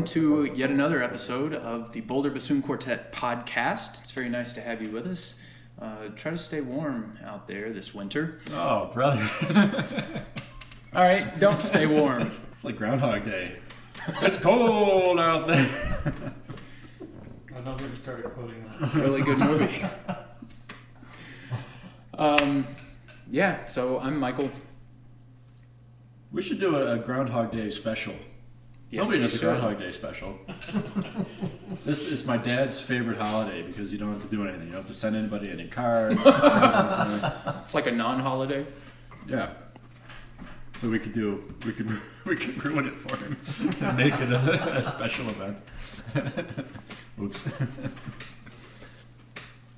Welcome to yet another episode of the Boulder Bassoon Quartet podcast. It's very nice to have you with us. Uh, try to stay warm out there this winter. Oh, brother. All right, don't stay warm. it's like Groundhog Day. It's cold out there. Don't get me started quoting that. really good movie. Um, yeah, so I'm Michael. We should do a, a Groundhog Day special. Yes, Nobody we does a should. Groundhog Day special. this is my dad's favorite holiday because you don't have to do anything. You don't have to send anybody any cards. It's like a non-holiday. yeah. So we could do we could we could ruin it for him and make it a, a special event. Oops.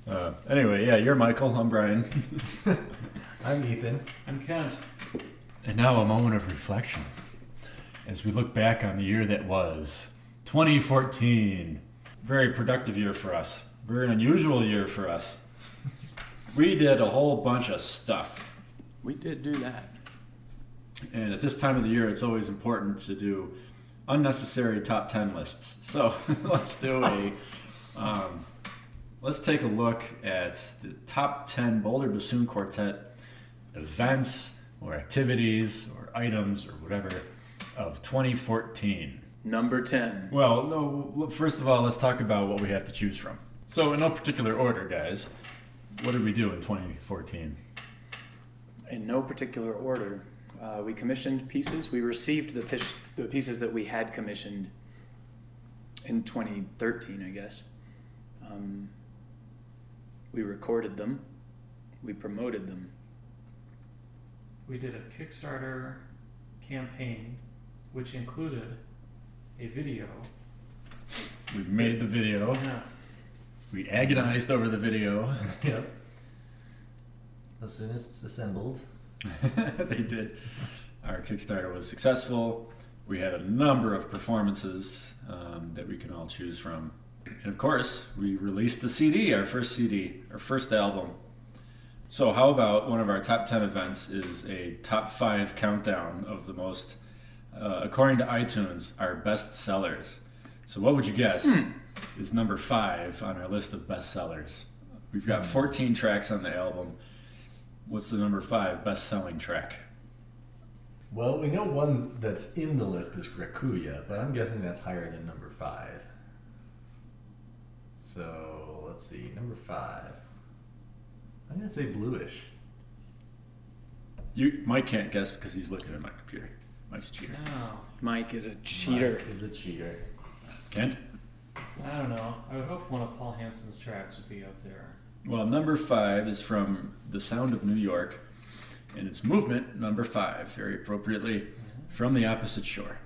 Uh, anyway, yeah, you're Michael. I'm Brian. I'm Ethan. I'm Kent. And now a moment of reflection as we look back on the year that was 2014. Very productive year for us. Very unusual year for us. We did a whole bunch of stuff. We did do that. And at this time of the year, it's always important to do unnecessary top 10 lists. So let's do a. Um, let's take a look at the top 10 Boulder Bassoon Quartet events or activities or items or whatever of 2014. Number 10. Well, no, first of all, let's talk about what we have to choose from. So, in no particular order, guys, what did we do in 2014? In no particular order, uh, we commissioned pieces. We received the, pis- the pieces that we had commissioned in 2013, I guess. Um, we recorded them. We promoted them. We did a Kickstarter campaign, which included a video. We made the video. Yeah. We agonized over the video. Yep. As soon as it's assembled, they did. Our Kickstarter was successful. We had a number of performances um, that we can all choose from. And of course, we released the CD, our first CD, our first album. So, how about one of our top 10 events is a top five countdown of the most, uh, according to iTunes, our best sellers. So, what would you guess is number five on our list of best sellers? We've got 14 tracks on the album. What's the number five best selling track? well, we know one that's in the list is Rakuya, but I'm guessing that's higher than number five. So let's see, number five. I'm gonna say Bluish. You Mike can't guess because he's looking at my computer. Mike's a cheater. Oh, Mike is a cheater. Mike is a cheater. Kent? I don't know. I would hope one of Paul Hanson's tracks would be up there. Well, number five is from The Sound of New York, and it's movement number five, very appropriately, mm-hmm. from the opposite shore.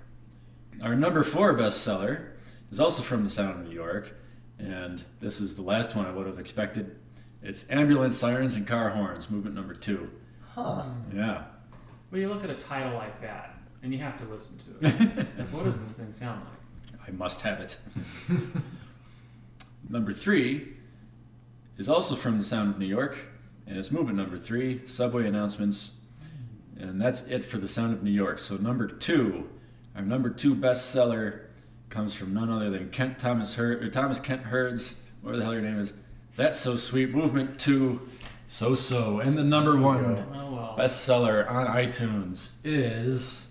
Our number four bestseller is also from The Sound of New York, and this is the last one I would have expected. It's Ambulance Sirens and Car Horns, movement number two. Huh. Yeah. Well, you look at a title like that, and you have to listen to it. like, what does this thing sound like? I must have it. number three is also from the Sound of New York, and it's movement number three, subway announcements. And that's it for the Sound of New York. So, number two, our number two bestseller comes from none other than Kent Thomas Hurd or Thomas Kent Hurd's whatever the hell your name is. That's so sweet. Movement 2, so so, and the number you one go. Oh well. bestseller on iTunes is.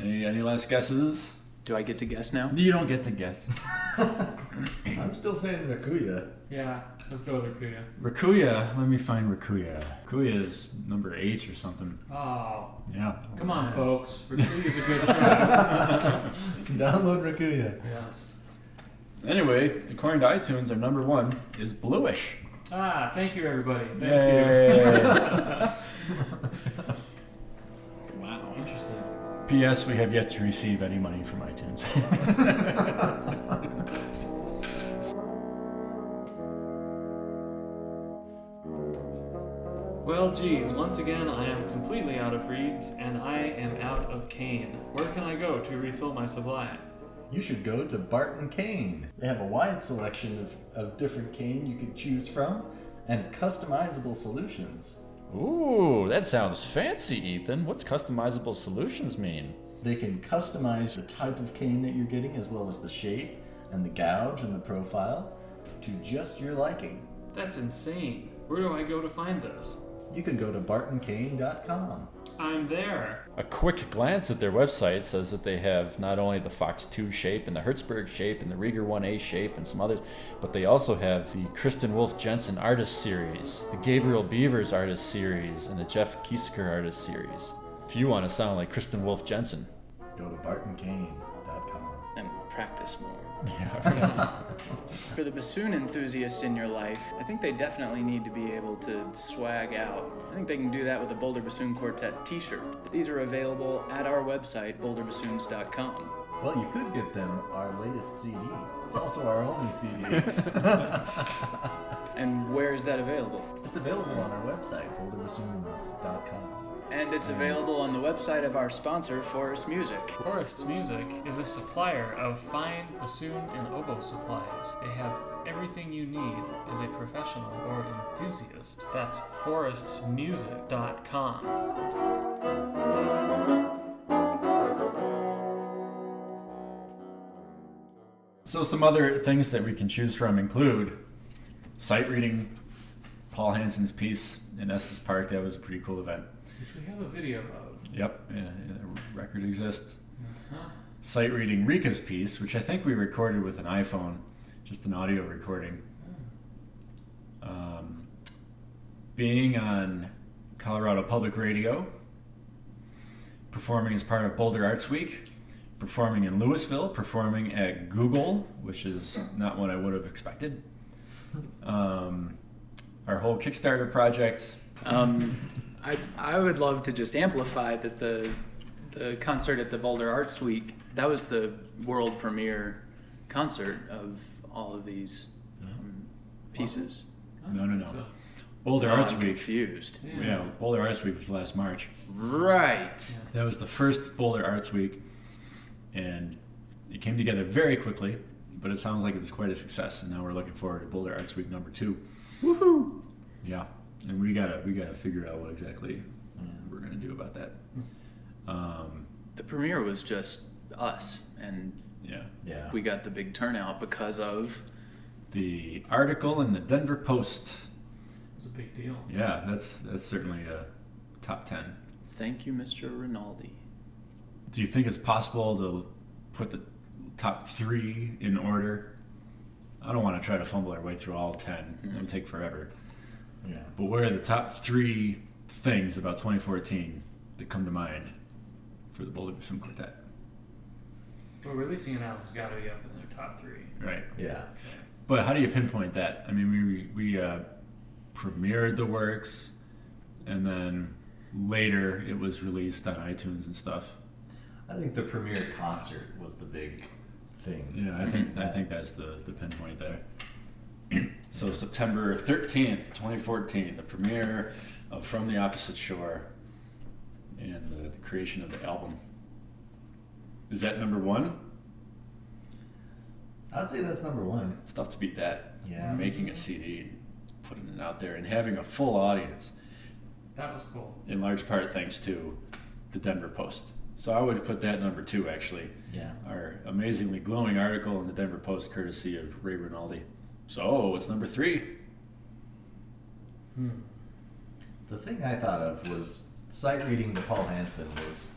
Any any last guesses? Do I get to guess now? You don't get to guess. I'm still saying Rakuya. Yeah. Let's go with Rakuya. Rakuya. Let me find Rakuya. Rakuya is number eight or something. Oh. Yeah. Come on, folks. Akuya's a good try. You can download Rakuya. yes. Anyway, according to iTunes, our number one is Bluish. Ah, thank you, everybody. Thank Yay. you. Wow. Interesting. P.S. We have yet to receive any money from iTunes. Well, geez, once again, I am completely out of reeds and I am out of cane. Where can I go to refill my supply? You should go to Barton Cane. They have a wide selection of, of different cane you can choose from and customizable solutions. Ooh, that sounds fancy, Ethan. What's customizable solutions mean? They can customize the type of cane that you're getting as well as the shape and the gouge and the profile to just your liking. That's insane. Where do I go to find this? You can go to bartoncane.com. I'm there. A quick glance at their website says that they have not only the Fox 2 shape and the Hertzberg shape and the Rieger 1A shape and some others, but they also have the Kristin Wolfe Jensen Artist Series, the Gabriel Beavers Artist Series, and the Jeff Keesecker Artist Series. If you want to sound like Kristin Wolfe Jensen. Go to bartoncane.com. And practice more. Yeah. For the bassoon enthusiast in your life, I think they definitely need to be able to swag out. I think they can do that with a Boulder Bassoon Quartet t shirt. These are available at our website, boulderbassoons.com. Well, you could get them our latest CD. It's also our only CD. And where is that available? it's available on our website, boulderbassoons.com. And it's available on the website of our sponsor, Forrest Music. Forrests Music is a supplier of fine bassoon and oboe supplies. They have everything you need as a professional or enthusiast. That's forrestsmusic.com. So some other things that we can choose from include sight reading Paul Hanson's piece in Estes Park. That was a pretty cool event. Which we have a video of. Yep, yeah, yeah, the record exists. Huh? Sight reading Rika's piece, which I think we recorded with an iPhone, just an audio recording. Um, being on Colorado Public Radio, performing as part of Boulder Arts Week, performing in Louisville, performing at Google, which is not what I would have expected. Um, our whole Kickstarter project. Um, I, I would love to just amplify that the, the concert at the Boulder Arts Week, that was the world premiere concert of all of these um, pieces. No, no, no. Boulder Oh, Arts I'm Week. confused. Yeah, Boulder Arts Week was last March. Right. That was the first Boulder Arts Week, and it came together very quickly. But it sounds like it was quite a success, and now we're looking forward to Boulder Arts Week number two. Woohoo! Yeah, and we gotta we gotta figure out what exactly we're gonna do about that. Um, The premiere was just us, and yeah, Yeah. we got the big turnout because of the article in the Denver Post. It was a big deal. Yeah, that's that's certainly a top ten. thank you, Mr. Rinaldi. Do you think it's possible to put the top three in order? I don't want to try to fumble our way through all 10 It would take forever. Yeah. But what are the top three things about 2014 that come to mind for the Boulder Bassoon Quartet? So releasing an album's got to be up in their top three. Right. Yeah. But how do you pinpoint that? I mean, we we uh, premiered the works, and then later it was released on iTunes and stuff. I think the premiere concert was the big thing. Yeah, I think I think that's the the pinpoint there. So September thirteenth, twenty fourteen, the premiere of From the Opposite Shore, and the, the creation of the album. Is that number one? I'd say that's number one. It's tough to beat that. Yeah. Making a CD, and putting it out there, and having a full audience, That was cool. in large part thanks to the Denver Post. So I would put that number two, actually. Yeah. Our amazingly glowing article in the Denver Post, courtesy of Ray Rinaldi. So, what's number three? Hmm. The thing I thought of was sight reading the Paul Hanson was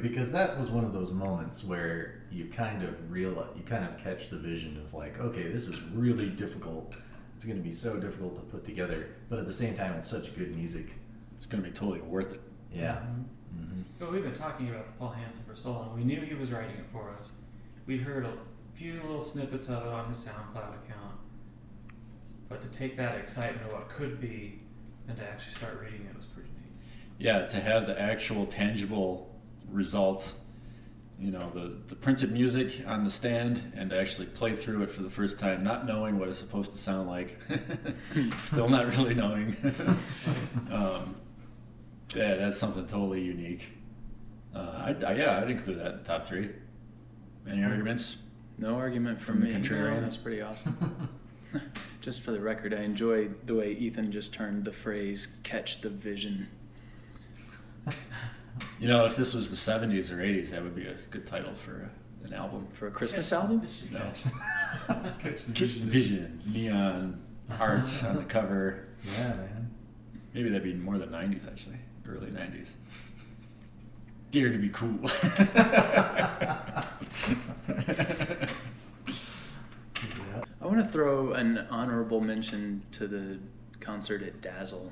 because that was one of those moments where you kind of realize you kind of catch the vision of like, okay, this is really difficult. It's going to be so difficult to put together, but at the same time, it's such good music. It's going to be totally worth it. Yeah. Mhm. hmm Well, we've been talking about the Paul Hanson for so long. We knew he was writing it for us. We'd heard a few little snippets of it on his SoundCloud account. But to take that excitement of what could be and to actually start reading it was pretty neat. Yeah, to have the actual tangible result, you know, the, the printed music on the stand and to actually play through it for the first time, not knowing what it's supposed to sound like, still not really knowing. um, yeah, that's something totally unique. Uh, I'd, I, yeah, I'd include that in the top three. Any arguments? No argument from, From the me. contrarian? That's pretty awesome. just for the record, I enjoyed the way Ethan just turned the phrase "catch the vision." You know, if this was the 70s or 80s, that would be a good title for an album. For a Christmas album? No. Catch the Catch the Vision, neon hearts on the cover. Yeah, man. Maybe that'd be more the 90s, actually. Early 90s. Dare to be cool. I want to throw an honorable mention to the concert at Dazzle.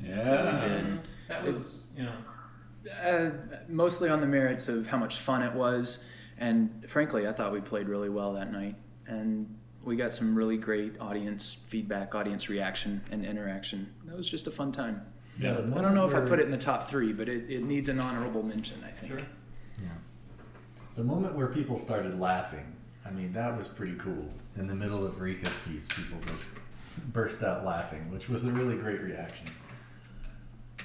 yeah. did. Um, That was, you know, Uh, mostly on the merits of how much fun it was, and frankly, I thought we played really well that night, and we got some really great audience feedback, audience reaction, and interaction. That was just a fun time. Yeah, I don't know if I put it in the top three, but it, it needs an honorable mention. I think. sure. Yeah. The moment where people started laughing, I mean, that was pretty cool. In the middle of Rika's piece, people just burst out laughing, which was a really great reaction.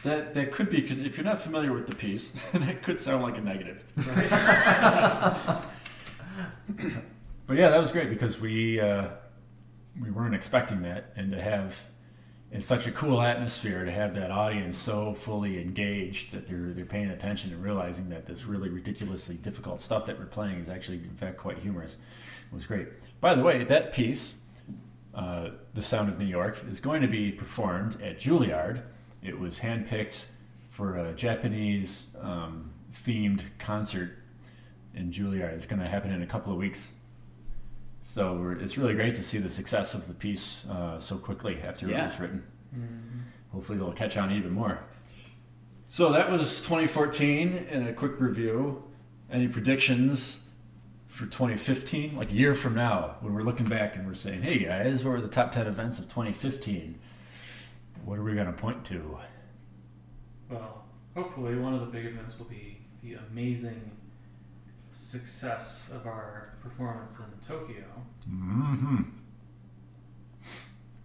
That, that could be, if you're not familiar with the piece, that could sound like a negative. But yeah, that was great because we uh, we weren't expecting that, and to have in such a cool atmosphere to have that audience so fully engaged that they're they're paying attention and realizing that this really ridiculously difficult stuff that we're playing is actually in fact quite humorous It was great. By the way, that piece, uh, "The Sound of New York," is going to be performed at Juilliard. It was handpicked for a Japanese um, themed concert in Juilliard. It's going to happen in a couple of weeks. So we're, it's really great to see the success of the piece uh, so quickly after it was written. Mhm. Hopefully, it'll catch on even more. So that was 2014 in a quick review. Any predictions for 2015? Like a year from now, when we're looking back and we're saying, hey guys, what were the top 10 events of 2015? What are we going to point to? Well, hopefully one of the big events will be the amazing success of our performance in Tokyo. hmm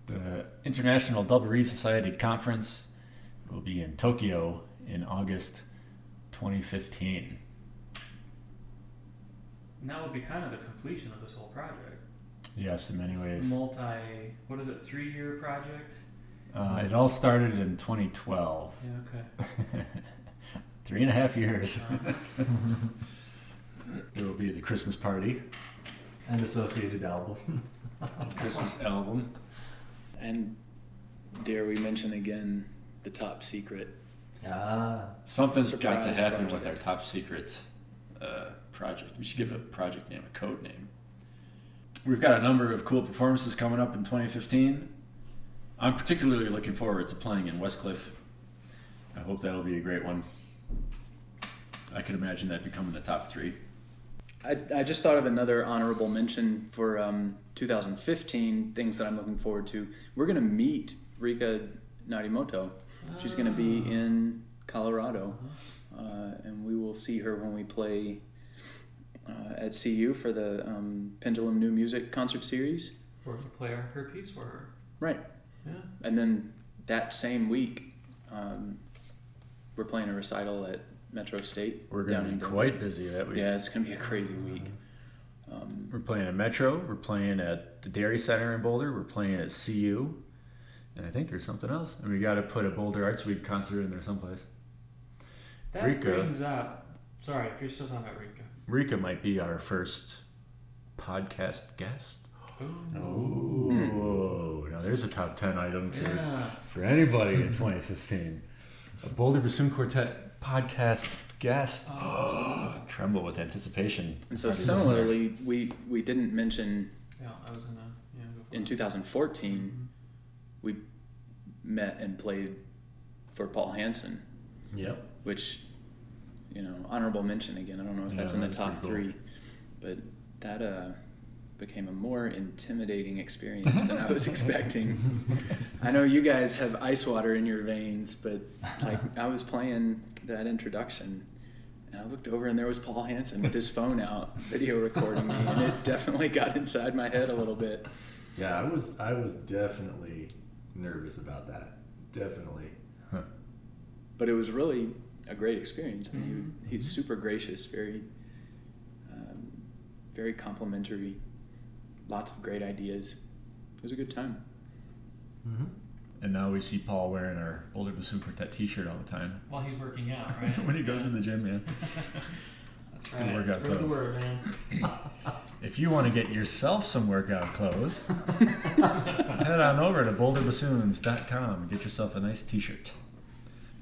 The International Double Reed Society Conference will be in Tokyo in August 2015. And that will be kind of the completion of this whole project. Yes, in many It's ways. Multi, what is it, three year project? Uh, it all started in 2012. Yeah, okay. Three and a half years. Uh, There will be the Christmas party, And associated album. Christmas album. And dare we mention again the top secret? ah. Something's got to Surprise happen with project. our top secret uh, project. We should give it a project name, a code name. We've got a number of cool performances coming up in 2015. I'm particularly looking forward to playing in Westcliffe. I hope that'll be a great one. I could imagine that becoming the top three. I, I just thought of another honorable mention for um, 2015 things that I'm looking forward to. We're going to meet Rika Narimoto. She's going to be in Colorado, uh, and we will see her when we play uh, at CU for the um, Pendulum New Music concert series. We're going to play her piece for her. Right. Yeah. And then that same week, um, we're playing a recital at Metro State. We're going to be quite busy that week. Yeah, it's going to be a crazy week. Um, We're playing at Metro. We're playing at the Dairy Center in Boulder. We're playing at CU. And I think there's something else. And we got to put a Boulder Arts Week concert in there someplace. That Rika. brings up Sorry, if you're still talking about Rika. Rika might be our first podcast guest. Ooh. Oh, now there's a top 10 item for, Yeah. for anybody in 2015. A Boulder Bassoon Quartet podcast guest. tremble with anticipation. And so Every listener. similarly, we we didn't mention Yeah, I was gonna yeah go for in it. 2014 we met and played for Paul Hanson, Yep. which you know honorable mention again. I don't know if that's Yeah, in the top pretty three, but that uh, became a more intimidating experience than I was expecting. I know you guys have ice water in your veins, but like I was playing that introduction. And I looked over and there was Paul Hanson with his phone out, video recording me, and it definitely got inside my head a little bit. Yeah, I was I was definitely nervous about that. Definitely. but it was really a great experience. I mean, Mhm. he, he's super gracious, very, um, very complimentary, lots of great ideas. It was a good time. Mm-hmm. And now we see Paul wearing our Boulder Bassoon Quartet t shirt all the time. While he's working out, right? when he goes to the gym, man. That's Good right. workout Spread clothes. word, man. If you want to get yourself some workout clothes, head on over to boulderbassoons.com and get yourself a nice t shirt.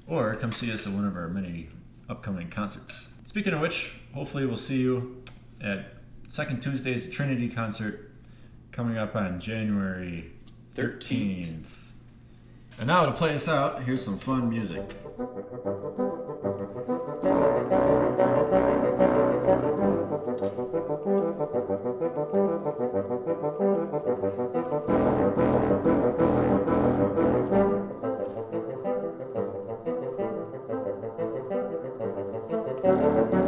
Or come see us at one of our many upcoming concerts. Speaking of which, hopefully we'll see you at Second Tuesday's Trinity concert coming up on January 13th. And now to play us out, here's some fun music. Thank